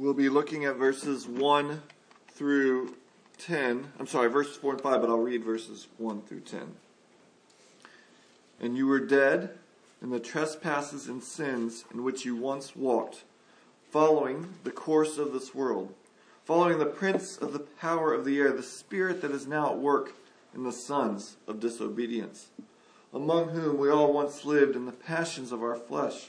We'll be looking at verses 1 through 10. I'm sorry, verses 4 and 5, but I'll read verses 1 through 10. And you were dead in the trespasses and sins in which you once walked, following the course of this world, following the prince of the power of the air, the spirit that is now at work in the sons of disobedience, among whom we all once lived in the passions of our flesh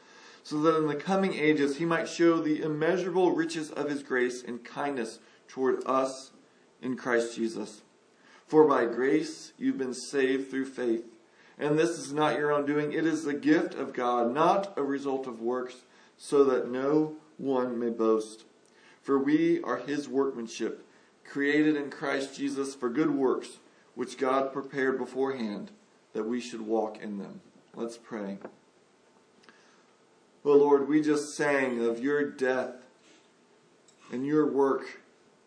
so that in the coming ages he might show the immeasurable riches of his grace and kindness toward us in Christ Jesus. For by grace you've been saved through faith. And this is not your own doing, it is the gift of God, not a result of works, so that no one may boast. For we are his workmanship, created in Christ Jesus for good works, which God prepared beforehand that we should walk in them. Let's pray. Well, Lord, we just sang of your death and your work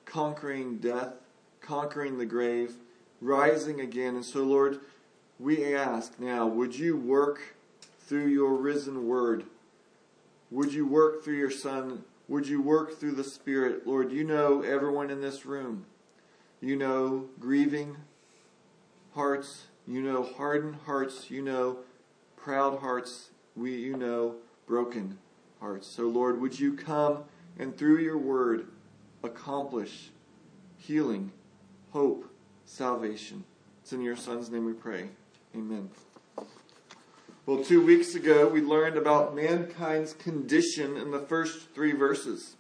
conquering death, conquering the grave, rising again. And so, Lord, we ask now, would you work through your risen word? Would you work through your Son? Would you work through the Spirit? Lord, you know everyone in this room. You know grieving hearts. You know hardened hearts. You know proud hearts. We, you know broken hearts. So, Lord, would you come and through your word accomplish healing, hope, salvation? It's in your Son's name we pray. Amen. Well, two weeks ago, we learned about mankind's condition in the first three verses.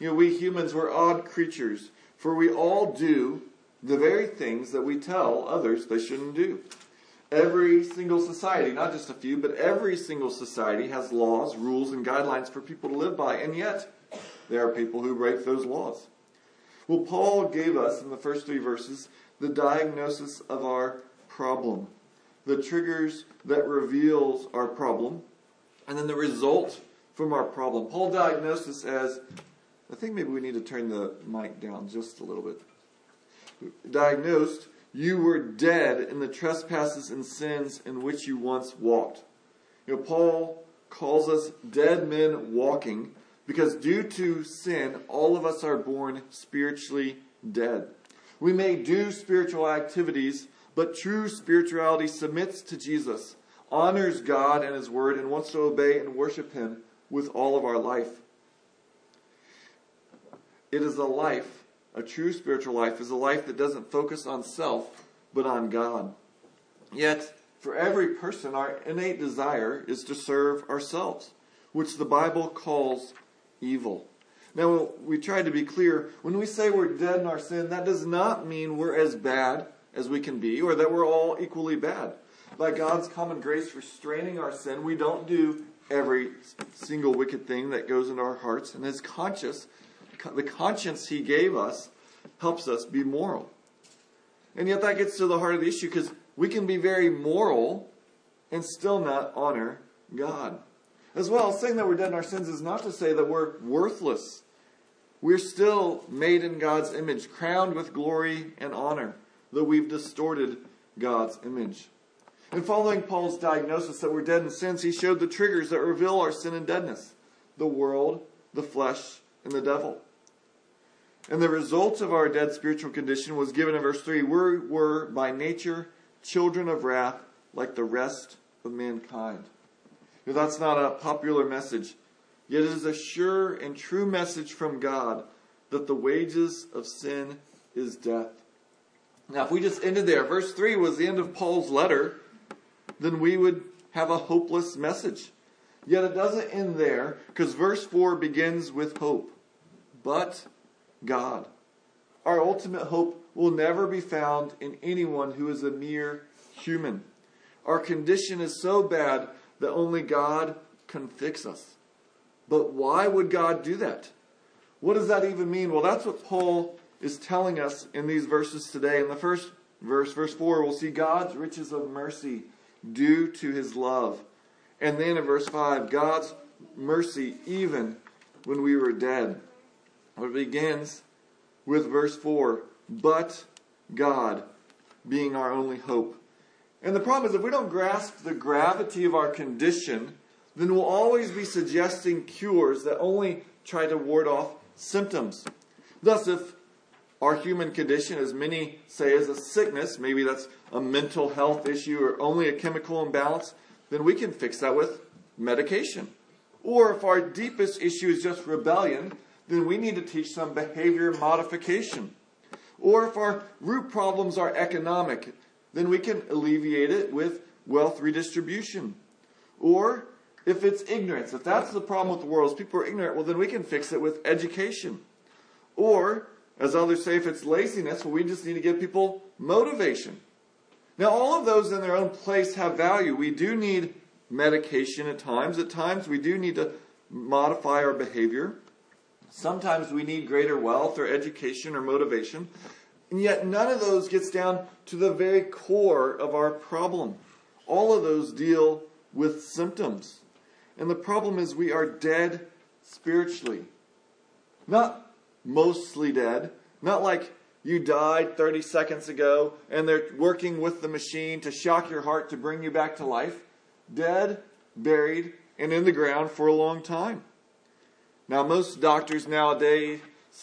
You know, we humans, we're odd creatures, for we all do the very things that we tell others they shouldn't do. Every single society, not just a few, but every single society has laws, rules, and guidelines for people to live by, and yet there are people who break those laws. Well, Paul gave us in the first three verses the diagnosis of our problem, the triggers that reveals our problem, and then the result from our problem. Paul diagnosed as I think maybe we need to turn the mic down just a little bit. Diagnosed you were dead in the trespasses and sins in which you once walked. You know, Paul calls us dead men walking because due to sin, all of us are born spiritually dead. We may do spiritual activities, but true spirituality submits to Jesus, honors God and His Word, and wants to obey and worship Him with all of our life. It is a life a true spiritual life is a life that doesn't focus on self, but on God. Yet, for every person, our innate desire is to serve ourselves, which the Bible calls evil. Now, we try to be clear. When we say we're dead in our sin, that does not mean we're as bad as we can be, or that we're all equally bad. By God's common grace restraining our sin, we don't do every single wicked thing that goes into our hearts, and His conscience the conscience he gave us helps us be moral. And yet that gets to the heart of the issue because we can be very moral and still not honor God. As well, saying that we're dead in our sins is not to say that we're worthless. We're still made in God's image, crowned with glory and honor, though we've distorted God's image. In following Paul's diagnosis that we're dead in sins, he showed the triggers that reveal our sin and deadness the world, the flesh, and the devil. And the result of our dead spiritual condition was given in verse 3. We were by nature children of wrath like the rest of mankind. Now, that's not a popular message, yet it is a sure and true message from God that the wages of sin is death. Now, if we just ended there, verse 3 was the end of Paul's letter, then we would have a hopeless message. Yet it doesn't end there, because verse 4 begins with hope. But God. Our ultimate hope will never be found in anyone who is a mere human. Our condition is so bad that only God can fix us. But why would God do that? What does that even mean? Well, that's what Paul is telling us in these verses today. In the first verse, verse 4, we'll see God's riches of mercy due to his love. And then in verse 5, God's mercy even when we were dead. It begins with verse 4 But God being our only hope. And the problem is, if we don't grasp the gravity of our condition, then we'll always be suggesting cures that only try to ward off symptoms. Thus, if our human condition, as many say, is a sickness, maybe that's a mental health issue or only a chemical imbalance, then we can fix that with medication. Or if our deepest issue is just rebellion, then we need to teach some behavior modification. Or if our root problems are economic, then we can alleviate it with wealth redistribution. Or if it's ignorance, if that's the problem with the world, is people are ignorant, well, then we can fix it with education. Or, as others say, if it's laziness, well, we just need to give people motivation. Now, all of those in their own place have value. We do need medication at times. At times, we do need to modify our behavior. Sometimes we need greater wealth or education or motivation. And yet, none of those gets down to the very core of our problem. All of those deal with symptoms. And the problem is we are dead spiritually. Not mostly dead. Not like you died 30 seconds ago and they're working with the machine to shock your heart to bring you back to life. Dead, buried, and in the ground for a long time. Now, most doctors nowadays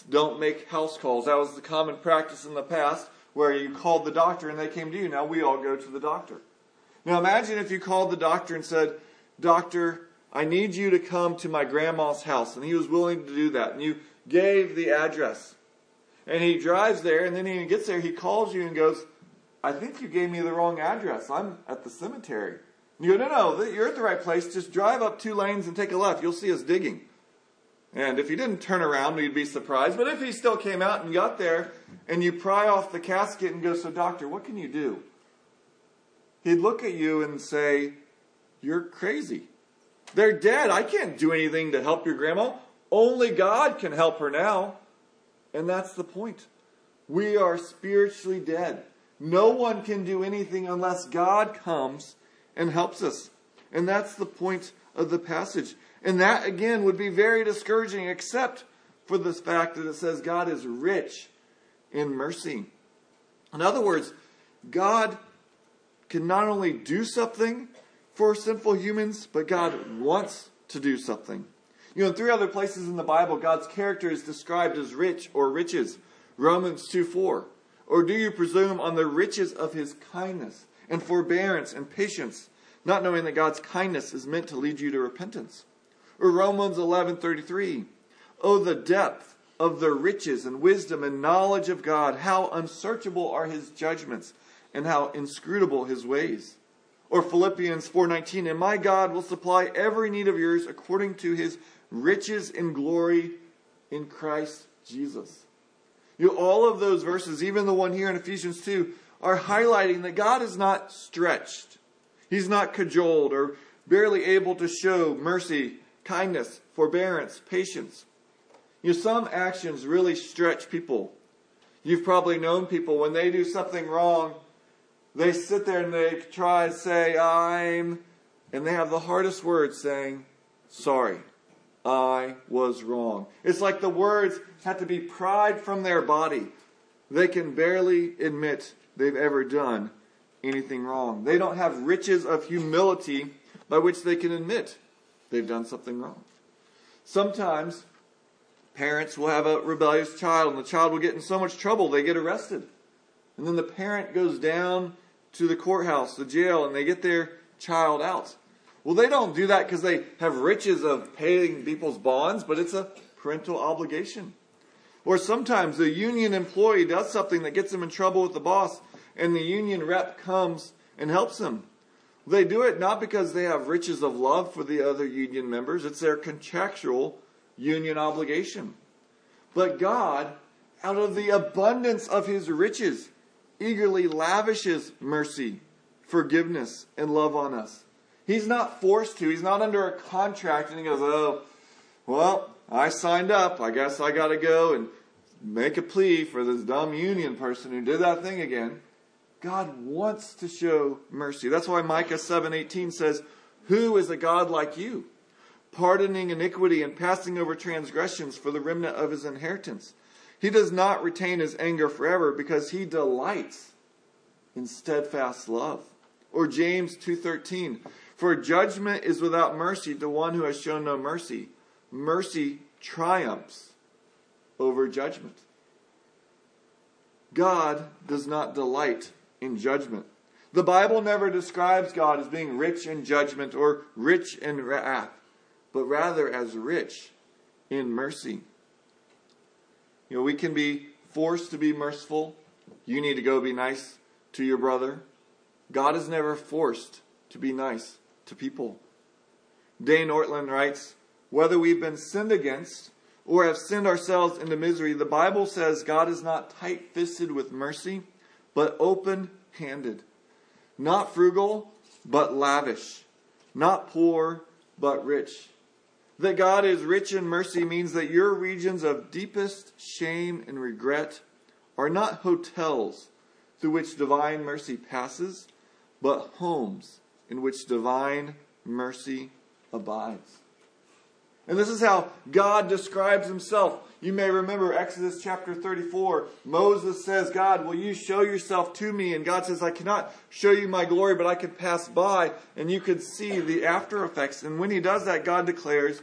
don't make house calls. That was the common practice in the past where you called the doctor and they came to you. Now we all go to the doctor. Now imagine if you called the doctor and said, Doctor, I need you to come to my grandma's house. And he was willing to do that. And you gave the address. And he drives there, and then he gets there, he calls you and goes, I think you gave me the wrong address. I'm at the cemetery. And you go, no, no, you're at the right place. Just drive up two lanes and take a left. You'll see us digging. And if he didn't turn around, we'd be surprised. But if he still came out and got there, and you pry off the casket and go, So, doctor, what can you do? He'd look at you and say, You're crazy. They're dead. I can't do anything to help your grandma. Only God can help her now. And that's the point. We are spiritually dead. No one can do anything unless God comes and helps us. And that's the point of the passage. And that, again, would be very discouraging, except for the fact that it says God is rich in mercy. In other words, God can not only do something for sinful humans, but God wants to do something. You know, in three other places in the Bible, God's character is described as rich or riches. Romans 2 4. Or do you presume on the riches of his kindness and forbearance and patience, not knowing that God's kindness is meant to lead you to repentance? Or Romans 11:33. Oh the depth of the riches and wisdom and knowledge of God, how unsearchable are his judgments and how inscrutable his ways. Or Philippians 4:19, and my God will supply every need of yours according to his riches in glory in Christ Jesus. You know, all of those verses, even the one here in Ephesians 2, are highlighting that God is not stretched. He's not cajoled or barely able to show mercy kindness, forbearance, patience. You know, some actions really stretch people. You've probably known people when they do something wrong, they sit there and they try to say, I'm, and they have the hardest words saying, sorry, I was wrong. It's like the words have to be pried from their body. They can barely admit they've ever done anything wrong. They don't have riches of humility by which they can admit they've done something wrong. Sometimes parents will have a rebellious child and the child will get in so much trouble they get arrested. And then the parent goes down to the courthouse, the jail, and they get their child out. Well, they don't do that because they have riches of paying people's bonds, but it's a parental obligation. Or sometimes the union employee does something that gets them in trouble with the boss, and the union rep comes and helps them. They do it not because they have riches of love for the other union members, it's their contractual union obligation. But God, out of the abundance of his riches, eagerly lavishes mercy, forgiveness, and love on us. He's not forced to, he's not under a contract and he goes, oh, well, I signed up. I guess I got to go and make a plea for this dumb union person who did that thing again. God wants to show mercy. That's why Micah 7:18 says, "Who is a God like you, pardoning iniquity and passing over transgressions for the remnant of his inheritance?" He does not retain his anger forever because he delights in steadfast love. Or James 2:13, "For judgment is without mercy to one who has shown no mercy. Mercy triumphs over judgment." God does not delight in judgment. The Bible never describes God as being rich in judgment or rich in wrath, but rather as rich in mercy. You know, we can be forced to be merciful. You need to go be nice to your brother. God is never forced to be nice to people. Dane Ortlund writes, whether we've been sinned against or have sinned ourselves into misery, the Bible says God is not tight fisted with mercy, but open handed. Not frugal, but lavish. Not poor, but rich. That God is rich in mercy means that your regions of deepest shame and regret are not hotels through which divine mercy passes, but homes in which divine mercy abides. And this is how God describes himself. You may remember Exodus chapter 34. Moses says, God, will you show yourself to me? And God says, I cannot show you my glory, but I could pass by and you could see the after effects. And when he does that, God declares,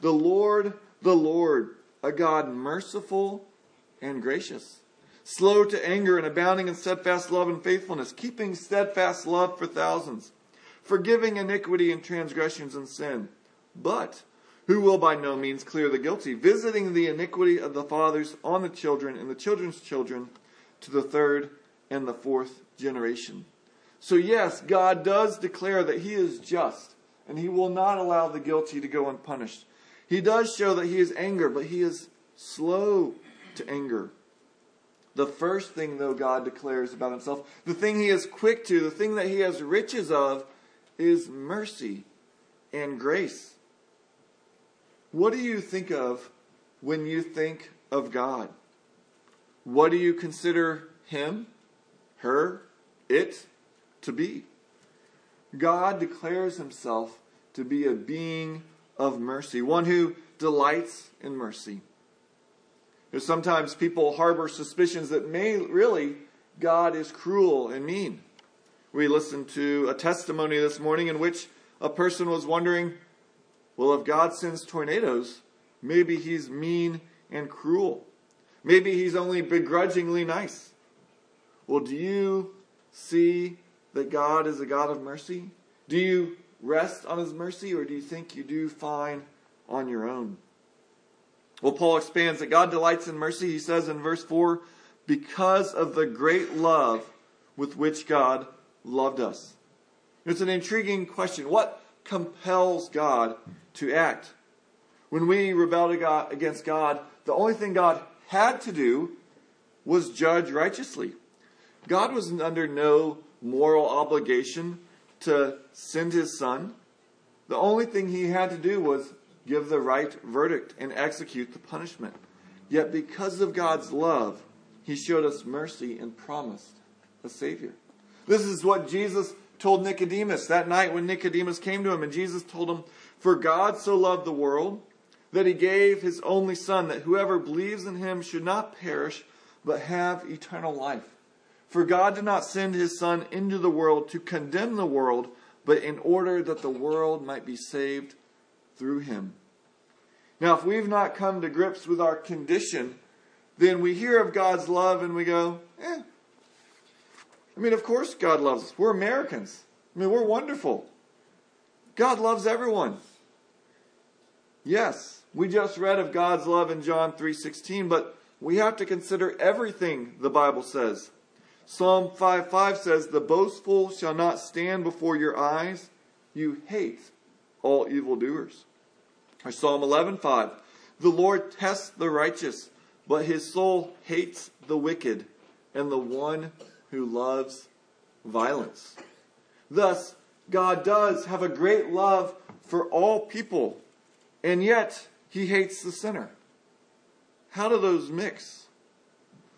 The Lord, the Lord, a God merciful and gracious, slow to anger and abounding in steadfast love and faithfulness, keeping steadfast love for thousands, forgiving iniquity and transgressions and sin. But who will by no means clear the guilty, visiting the iniquity of the fathers on the children and the children's children to the third and the fourth generation. So, yes, God does declare that He is just and He will not allow the guilty to go unpunished. He does show that He is anger, but He is slow to anger. The first thing, though, God declares about Himself, the thing He is quick to, the thing that He has riches of, is mercy and grace. What do you think of when you think of God? What do you consider Him, her, it to be? God declares Himself to be a being of mercy, one who delights in mercy. Sometimes people harbor suspicions that may really God is cruel and mean. We listened to a testimony this morning in which a person was wondering well, if God sends tornadoes, maybe he's mean and cruel. Maybe he's only begrudgingly nice. Well, do you see that God is a God of mercy? Do you rest on his mercy, or do you think you do fine on your own? Well, Paul expands that God delights in mercy. He says in verse 4 because of the great love with which God loved us. It's an intriguing question. What compels God to act. When we rebelled against God, the only thing God had to do was judge righteously. God was under no moral obligation to send his son. The only thing he had to do was give the right verdict and execute the punishment. Yet, because of God's love, he showed us mercy and promised a Savior. This is what Jesus told Nicodemus that night when Nicodemus came to him, and Jesus told him, For God so loved the world that he gave his only Son, that whoever believes in him should not perish, but have eternal life. For God did not send his Son into the world to condemn the world, but in order that the world might be saved through him. Now, if we've not come to grips with our condition, then we hear of God's love and we go, eh, I mean, of course God loves us. We're Americans. I mean, we're wonderful. God loves everyone. Yes, we just read of God's love in John 3:16, but we have to consider everything the Bible says. Psalm 5:5 says, "The boastful shall not stand before your eyes. You hate all evildoers." Or Psalm 11:5, "The Lord tests the righteous, but his soul hates the wicked and the one who loves violence. Thus, God does have a great love for all people, and yet he hates the sinner. How do those mix?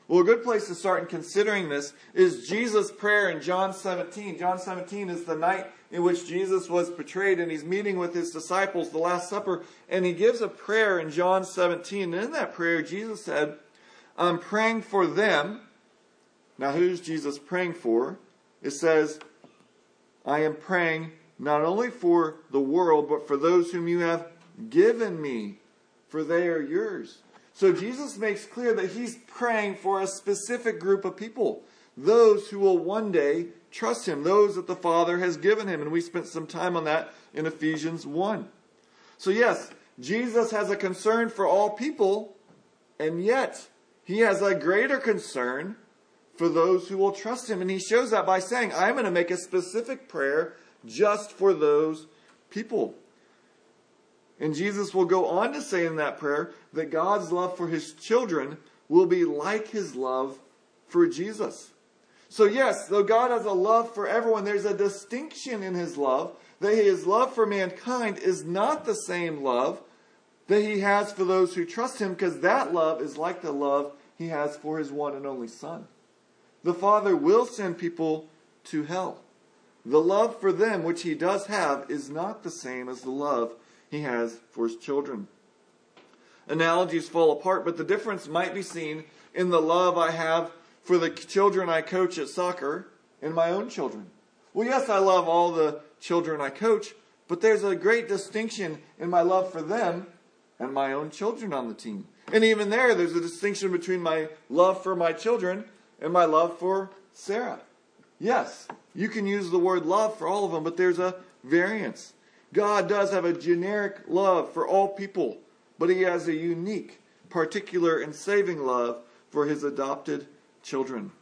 Well, a good place to start in considering this is Jesus' prayer in John 17. John 17 is the night in which Jesus was betrayed and he's meeting with his disciples, the Last Supper, and he gives a prayer in John 17. And in that prayer, Jesus said, I'm praying for them. Now, who's Jesus praying for? It says, I am praying not only for the world, but for those whom you have given me, for they are yours. So Jesus makes clear that he's praying for a specific group of people, those who will one day trust him, those that the Father has given him. And we spent some time on that in Ephesians 1. So, yes, Jesus has a concern for all people, and yet he has a greater concern for those who will trust him. And he shows that by saying, I'm going to make a specific prayer just for those people. And Jesus will go on to say in that prayer that God's love for his children will be like his love for Jesus. So, yes, though God has a love for everyone, there's a distinction in his love that his love for mankind is not the same love that he has for those who trust him, because that love is like the love he has for his one and only Son. The Father will send people to hell. The love for them, which he does have, is not the same as the love he has for his children. Analogies fall apart, but the difference might be seen in the love I have for the children I coach at soccer and my own children. Well, yes, I love all the children I coach, but there's a great distinction in my love for them and my own children on the team. And even there, there's a distinction between my love for my children and my love for Sarah. Yes, you can use the word love for all of them, but there's a variance. God does have a generic love for all people, but He has a unique, particular, and saving love for His adopted children.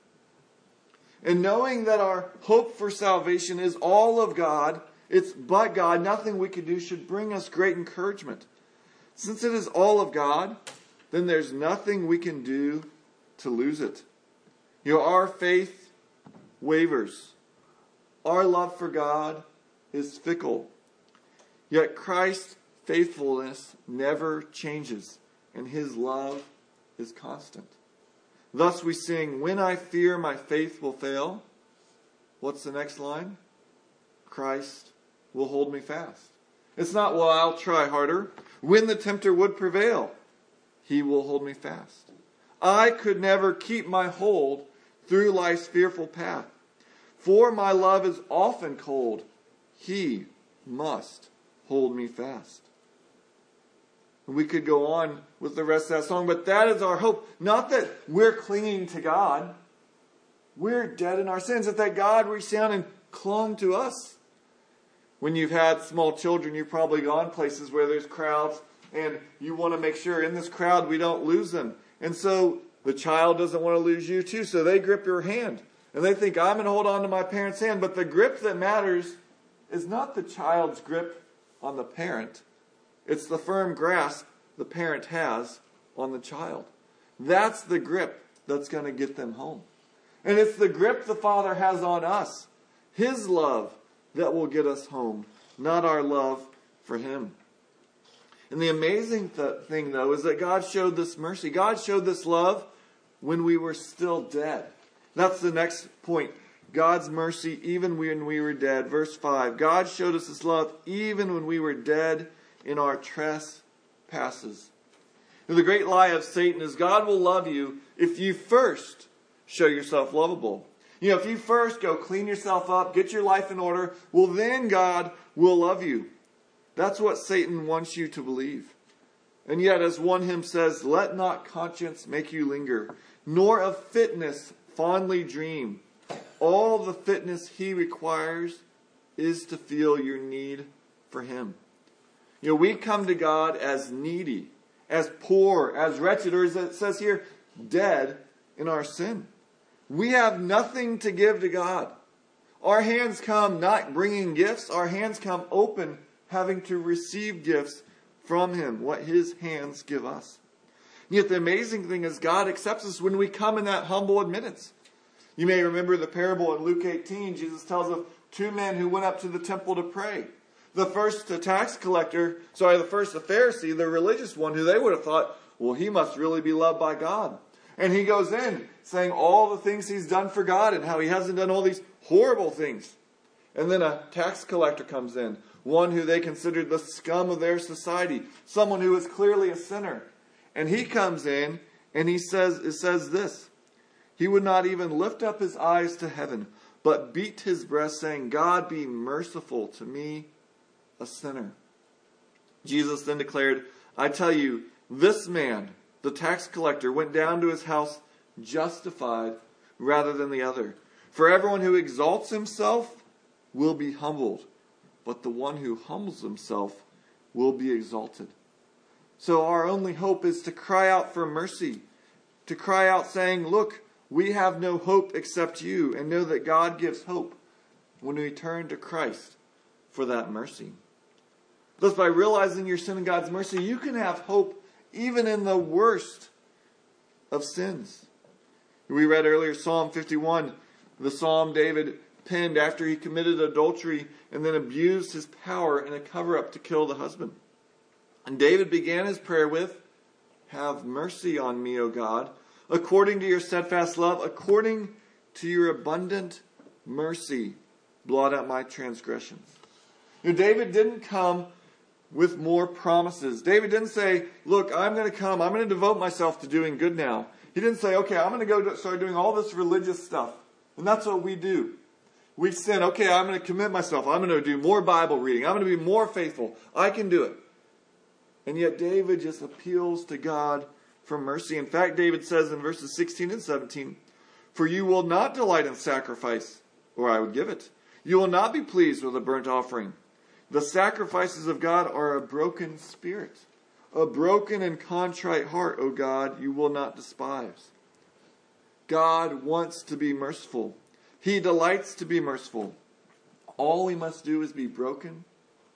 And knowing that our hope for salvation is all of God, it's but God, nothing we can do should bring us great encouragement. Since it is all of God, then there's nothing we can do to lose it. You know, our faith wavers. Our love for God is fickle. Yet Christ's faithfulness never changes, and his love is constant. Thus we sing, When I fear my faith will fail. What's the next line? Christ will hold me fast. It's not, well, I'll try harder. When the tempter would prevail, he will hold me fast. I could never keep my hold through life's fearful path. For my love is often cold. He must hold me fast. We could go on with the rest of that song, but that is our hope. Not that we're clinging to God. We're dead in our sins. That that God reached down and clung to us. When you've had small children, you've probably gone places where there's crowds and you want to make sure in this crowd we don't lose them. And so the child doesn't want to lose you too, so they grip your hand. And they think, I'm going to hold on to my parent's hand. But the grip that matters is not the child's grip on the parent, it's the firm grasp the parent has on the child. That's the grip that's going to get them home. And it's the grip the Father has on us, His love, that will get us home, not our love for Him. And the amazing th- thing, though, is that God showed this mercy. God showed this love when we were still dead. That's the next point. God's mercy even when we were dead. Verse 5 God showed us his love even when we were dead in our trespasses. The great lie of Satan is God will love you if you first show yourself lovable. You know, if you first go clean yourself up, get your life in order, well, then God will love you. That's what Satan wants you to believe. And yet, as one hymn says, let not conscience make you linger, nor of fitness fondly dream. All the fitness he requires is to feel your need for him. You know, we come to God as needy, as poor, as wretched, or as it says here, dead in our sin. We have nothing to give to God. Our hands come not bringing gifts, our hands come open, having to receive gifts from Him, what His hands give us. And yet, the amazing thing is, God accepts us when we come in that humble admittance. You may remember the parable in Luke 18. Jesus tells of two men who went up to the temple to pray. The first, the tax collector, sorry, the first, the Pharisee, the religious one, who they would have thought, well, he must really be loved by God. And he goes in saying all the things he's done for God and how he hasn't done all these horrible things. And then a tax collector comes in, one who they considered the scum of their society, someone who was clearly a sinner. And he comes in and he says, it says this He would not even lift up his eyes to heaven, but beat his breast, saying, God be merciful to me, a sinner. Jesus then declared, I tell you, this man, the tax collector, went down to his house justified rather than the other. For everyone who exalts himself will be humbled, but the one who humbles himself will be exalted. So our only hope is to cry out for mercy, to cry out saying, Look, we have no hope except you, and know that God gives hope when we turn to Christ for that mercy. Thus, by realizing your sin and God's mercy, you can have hope even in the worst of sins. We read earlier Psalm 51, the psalm David penned after he committed adultery and then abused his power in a cover up to kill the husband. And David began his prayer with, Have mercy on me, O God, according to your steadfast love, according to your abundant mercy, blot out my transgressions. Know, David didn't come with more promises. David didn't say, Look, I'm going to come, I'm going to devote myself to doing good now. He didn't say, Okay, I'm going to go start doing all this religious stuff. And that's what we do. We sin, okay, I'm going to commit myself. I'm going to do more Bible reading. I'm going to be more faithful. I can do it. And yet David just appeals to God for mercy. In fact, David says in verses 16 and 17, For you will not delight in sacrifice, or I would give it. You will not be pleased with a burnt offering. The sacrifices of God are a broken spirit. A broken and contrite heart, O God, you will not despise. God wants to be merciful. He delights to be merciful. All we must do is be broken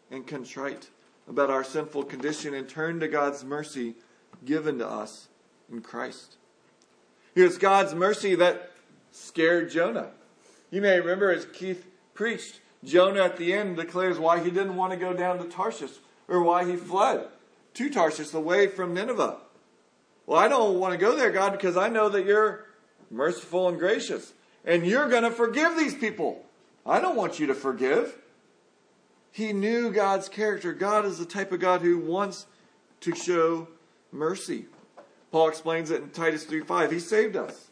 and contrite about our sinful condition and turn to God's mercy given to us in Christ. Here's God's mercy that scared Jonah. You may remember as Keith preached, Jonah at the end declares why he didn't want to go down to Tarshish or why he fled to Tarshish away from Nineveh. Well, I don't want to go there, God, because I know that you're merciful and gracious and you're going to forgive these people. I don't want you to forgive. He knew God's character. God is the type of God who wants to show mercy. Paul explains it in Titus 3:5. He saved us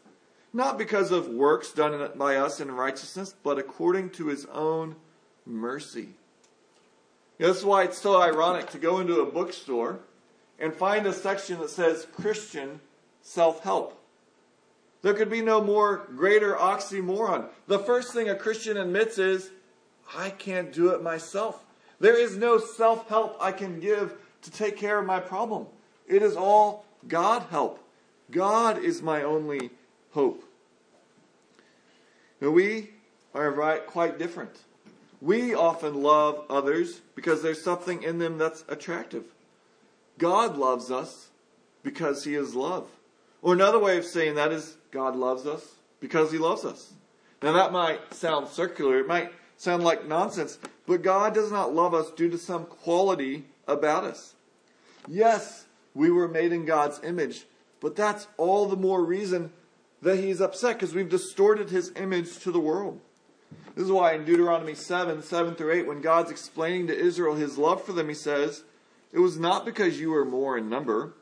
not because of works done by us in righteousness, but according to his own mercy. Is why it's so ironic to go into a bookstore and find a section that says Christian self help. There could be no more greater oxymoron. The first thing a Christian admits is, I can't do it myself. There is no self help I can give to take care of my problem. It is all God help. God is my only hope. Now, we are right, quite different. We often love others because there's something in them that's attractive. God loves us because He is love. Or another way of saying that is God loves us because He loves us. Now, that might sound circular, it might sound like nonsense, but God does not love us due to some quality about us. Yes, we were made in God's image, but that's all the more reason that he's upset because we've distorted his image to the world. This is why in Deuteronomy 7 7 through 8, when God's explaining to Israel his love for them, he says, It was not because you were more in number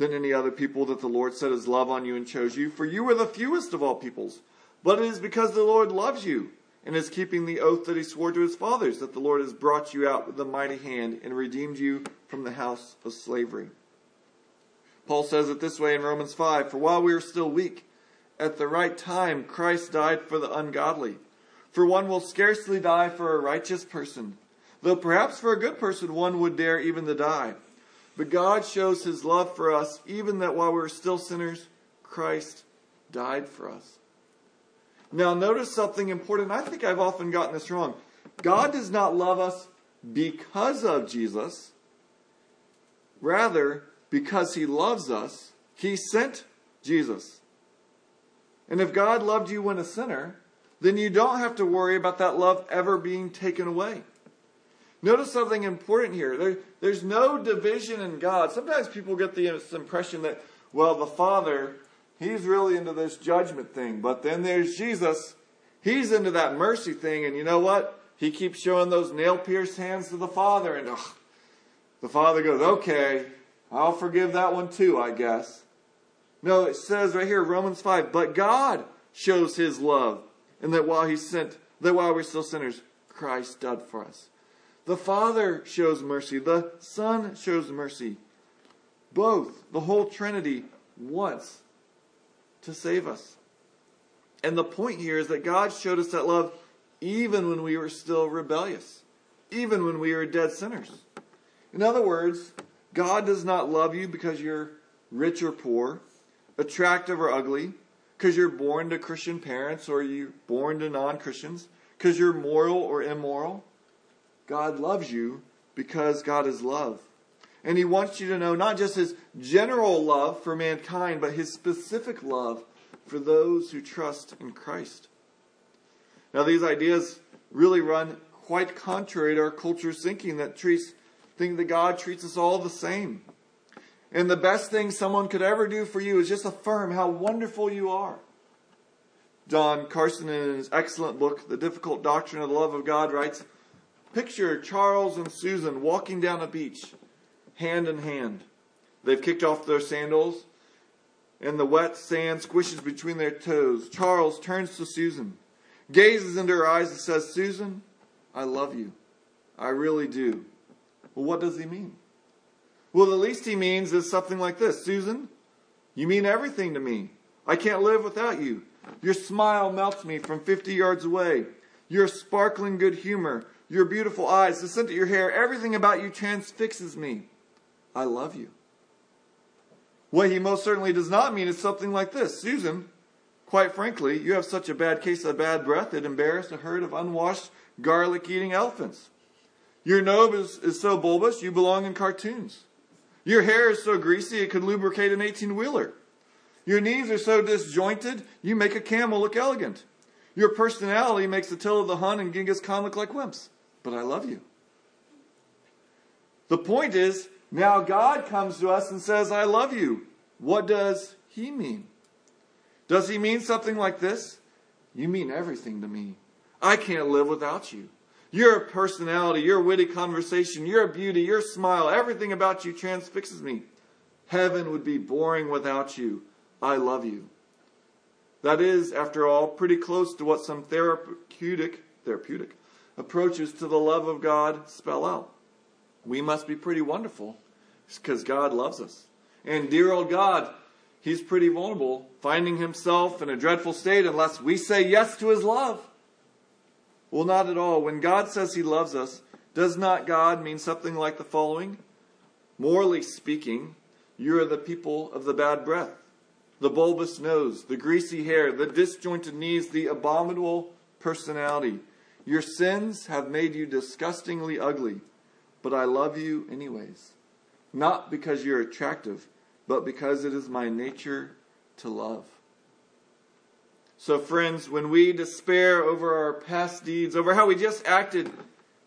than any other people that the Lord set his love on you and chose you, for you were the fewest of all peoples. But it is because the Lord loves you and is keeping the oath that he swore to his fathers that the Lord has brought you out with a mighty hand and redeemed you from the house of slavery. Paul says it this way in Romans 5 For while we are still weak, at the right time Christ died for the ungodly. For one will scarcely die for a righteous person, though perhaps for a good person one would dare even to die. But God shows his love for us, even that while we were still sinners, Christ died for us. Now, notice something important. I think I've often gotten this wrong. God does not love us because of Jesus. Rather, because he loves us, he sent Jesus. And if God loved you when a sinner, then you don't have to worry about that love ever being taken away. Notice something important here. There, there's no division in God. Sometimes people get the impression that, well, the Father, He's really into this judgment thing. But then there's Jesus. He's into that mercy thing. And you know what? He keeps showing those nail pierced hands to the Father. And ugh, the Father goes, okay, I'll forgive that one too, I guess. No, it says right here, Romans 5, but God shows his love. And that while he sent, that while we're still sinners, Christ died for us. The Father shows mercy. The Son shows mercy. Both, the whole Trinity, wants to save us. And the point here is that God showed us that love even when we were still rebellious, even when we were dead sinners. In other words, God does not love you because you're rich or poor, attractive or ugly, because you're born to Christian parents or you're born to non Christians, because you're moral or immoral. God loves you because God is love. And He wants you to know not just His general love for mankind, but His specific love for those who trust in Christ. Now, these ideas really run quite contrary to our culture's thinking that treats think that God treats us all the same. And the best thing someone could ever do for you is just affirm how wonderful you are. Don Carson, in his excellent book, The Difficult Doctrine of the Love of God, writes Picture Charles and Susan walking down a beach, hand in hand. They've kicked off their sandals, and the wet sand squishes between their toes. Charles turns to Susan gazes into her eyes and says, Susan, I love you. I really do. Well, what does he mean? Well, the least he means is something like this Susan, you mean everything to me. I can't live without you. Your smile melts me from 50 yards away. Your sparkling good humor, your beautiful eyes, the scent of your hair, everything about you transfixes me. I love you. What he most certainly does not mean is something like this Susan, Quite frankly, you have such a bad case of bad breath it embarrassed a herd of unwashed, garlic eating elephants. Your nose is, is so bulbous you belong in cartoons. Your hair is so greasy it could lubricate an 18 wheeler. Your knees are so disjointed you make a camel look elegant. Your personality makes the Attila the Hun and Genghis Khan look like wimps. But I love you. The point is, now God comes to us and says, I love you. What does he mean? Does he mean something like this? You mean everything to me. I can't live without you. Your personality, your witty conversation, your beauty, your smile, everything about you transfixes me. Heaven would be boring without you. I love you. That is, after all, pretty close to what some therapeutic, therapeutic approaches to the love of God spell out. We must be pretty wonderful because God loves us. And dear old God he's pretty vulnerable, finding himself in a dreadful state unless we say yes to his love. Well, not at all. When God says he loves us, does not God mean something like the following? Morally speaking, you are the people of the bad breath, the bulbous nose, the greasy hair, the disjointed knees, the abominable personality. Your sins have made you disgustingly ugly, but I love you anyways. Not because you're attractive, but because it is my nature to love. So, friends, when we despair over our past deeds, over how we just acted,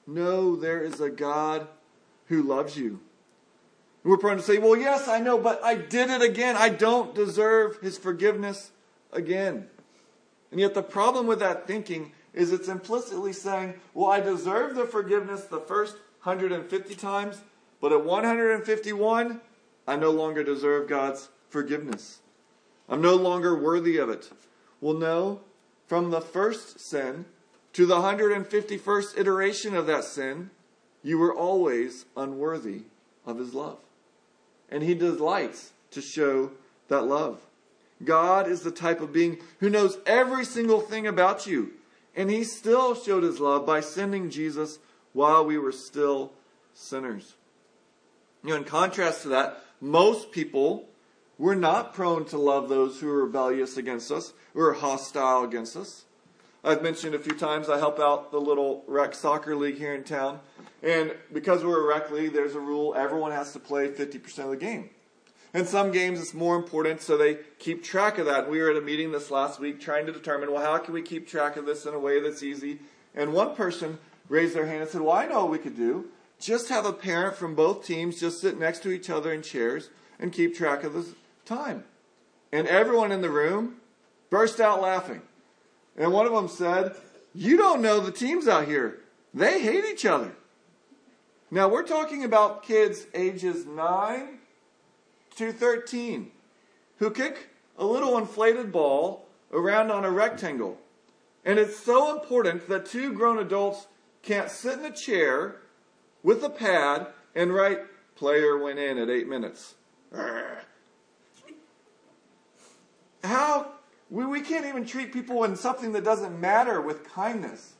know there is a God who loves you. We're prone to say, well, yes, I know, but I did it again. I don't deserve his forgiveness again. And yet, the problem with that thinking is it's implicitly saying, well, I deserve the forgiveness the first 150 times, but at 151, I no longer deserve God's forgiveness. I'm no longer worthy of it. Well, no, from the first sin to the 151st iteration of that sin, you were always unworthy of His love. And He delights to show that love. God is the type of being who knows every single thing about you. And He still showed His love by sending Jesus while we were still sinners. You know, in contrast to that, most people we're not prone to love those who are rebellious against us, who are hostile against us. I've mentioned a few times I help out the little rec soccer league here in town. And because we're a rec league, there's a rule everyone has to play 50% of the game. In some games, it's more important, so they keep track of that. We were at a meeting this last week trying to determine, well, how can we keep track of this in a way that's easy? And one person raised their hand and said, well, I know what we could do just have a parent from both teams just sit next to each other in chairs and keep track of the time. And everyone in the room burst out laughing. And one of them said, You don't know the teams out here. They hate each other. Now, we're talking about kids ages 9 to 13 who kick a little inflated ball around on a rectangle. And it's so important that two grown adults can't sit in a chair with a pad and write, player went in at eight minutes. How? We, we can't even treat people in something that doesn't matter with kindness.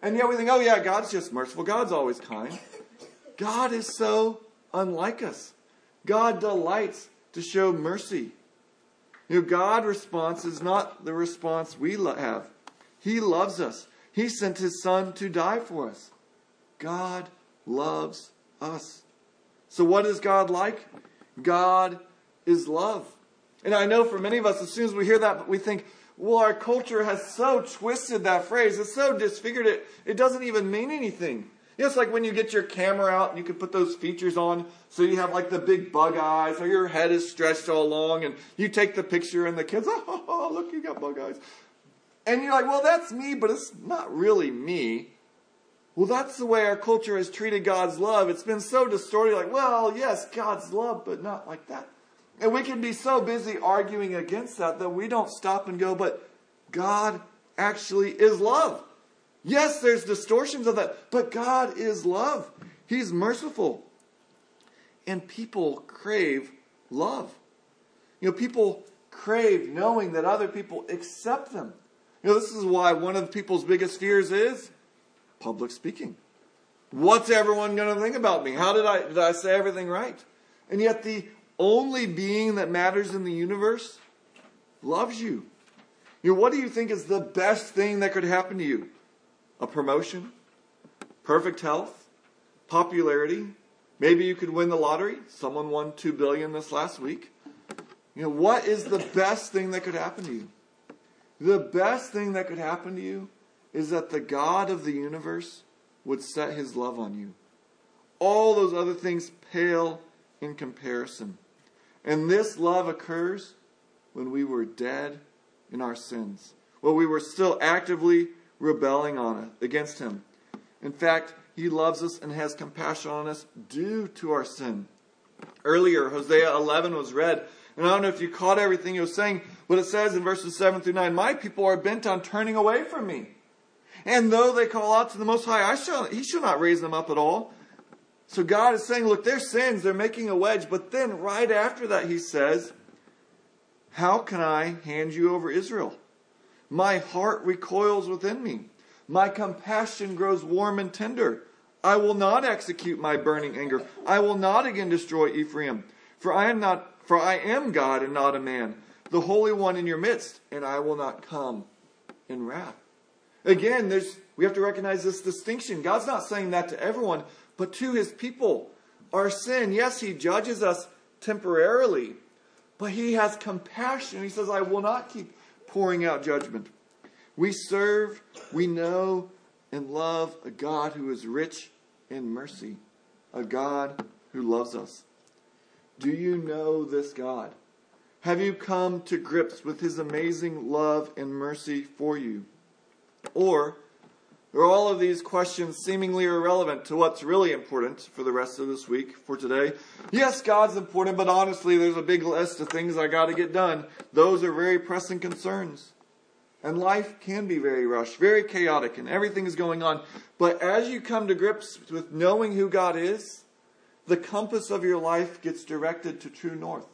And yet we think, oh yeah, God's just merciful. God's always kind. God is so unlike us. God delights to show mercy. You know, God response is not the response we have. He loves us. He sent his son to die for us. God loves us. So what is God like? God is love. And I know for many of us, as soon as we hear that, we think, well, our culture has so twisted that phrase. It's so disfigured it. It doesn't even mean anything. You know, it's like when you get your camera out and you can put those features on so you have like the big bug eyes or your head is stretched all long and you take the picture and the kids, oh, look, you got bug eyes. And you're like, well, that's me, but it's not really me. Well, that's the way our culture has treated God's love. It's been so distorted, like, well, yes, God's love, but not like that. And we can be so busy arguing against that that we don't stop and go, but God actually is love. Yes, there's distortions of that, but God is love. He's merciful. And people crave love. You know, people crave knowing that other people accept them. You know, this is why one of people's biggest fears is public speaking. What's everyone going to think about me? How did I did I say everything right? And yet the only being that matters in the universe loves you. You know, what do you think is the best thing that could happen to you? A promotion, perfect health, popularity. Maybe you could win the lottery. Someone won 2 billion this last week. You know, what is the best thing that could happen to you? The best thing that could happen to you is that the God of the universe would set his love on you. All those other things pale in comparison. And this love occurs when we were dead in our sins, when we were still actively rebelling on it against him. In fact, he loves us and has compassion on us due to our sin. Earlier, Hosea 11 was read, and I don't know if you caught everything he was saying, but it says in verses 7 through 9, My people are bent on turning away from me. And though they call out to the Most High, I shall, he shall not raise them up at all. So God is saying, look, their sins, they're making a wedge. But then right after that, he says, How can I hand you over Israel? My heart recoils within me. My compassion grows warm and tender. I will not execute my burning anger. I will not again destroy Ephraim. For I am not for I am God and not a man, the Holy One in your midst, and I will not come in wrath. Again, there's we have to recognize this distinction. God's not saying that to everyone, but to his people. Our sin, yes, he judges us temporarily, but he has compassion. He says, I will not keep pouring out judgment. We serve, we know, and love a God who is rich in mercy, a God who loves us. Do you know this God? Have you come to grips with his amazing love and mercy for you? Or are all of these questions seemingly irrelevant to what's really important for the rest of this week, for today? Yes, God's important, but honestly, there's a big list of things I got to get done. Those are very pressing concerns. And life can be very rushed, very chaotic, and everything is going on. But as you come to grips with knowing who God is, the compass of your life gets directed to true north,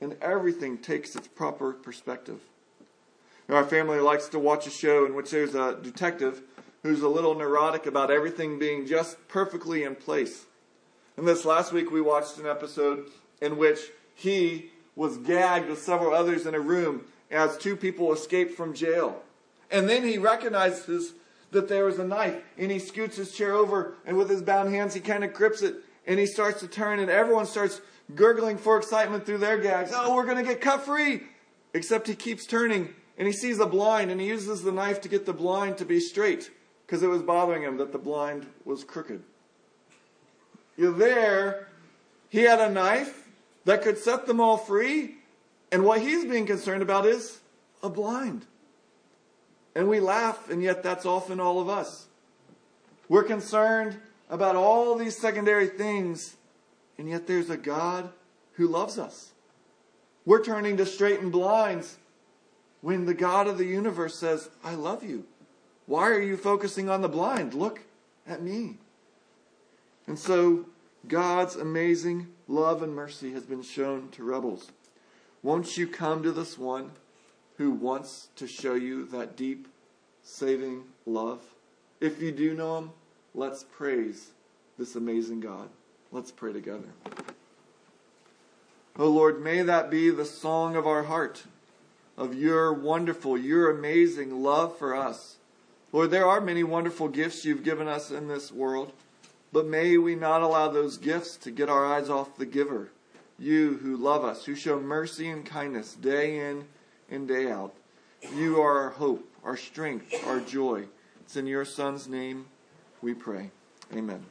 and everything takes its proper perspective. our family likes to watch a show in which there's a detective who's a little neurotic about everything being just perfectly in place. And this last week we watched an episode in which he was gagged with several others in a room as two people escaped from jail. And then he recognizes that there was a knife and he scoots his chair over and with his bound hands he kind of grips it and he starts to turn and everyone starts gurgling for excitement through their gags. Oh, we're going to get cut free. Except he keeps turning and he sees a blind and he uses the knife to get the blind to be straight because it was bothering him that the blind was crooked. You're there. He had a knife that could set them all free And what he's being concerned about is a blind. And we laugh, and yet that's often all of us. We're concerned about all these secondary things, and yet there's a God who loves us. We're turning to straighten blinds when the God of the universe says, I love you. Why are you focusing on the blind? Look at me. And so, God's amazing love and mercy has been shown to rebels. Won't you come to this one who wants to show you that deep, saving love? If you do know him, let's praise this amazing God. Let's pray together. Oh Lord, may that be the song of our heart, of your wonderful, your amazing love for us. Lord, there are many wonderful gifts you've given us in this world, but may we not allow those gifts to get our eyes off the giver, you who love us, who show mercy and kindness day in and day out. You are our hope, our strength, our joy. It's in your Son's name we pray. Amen.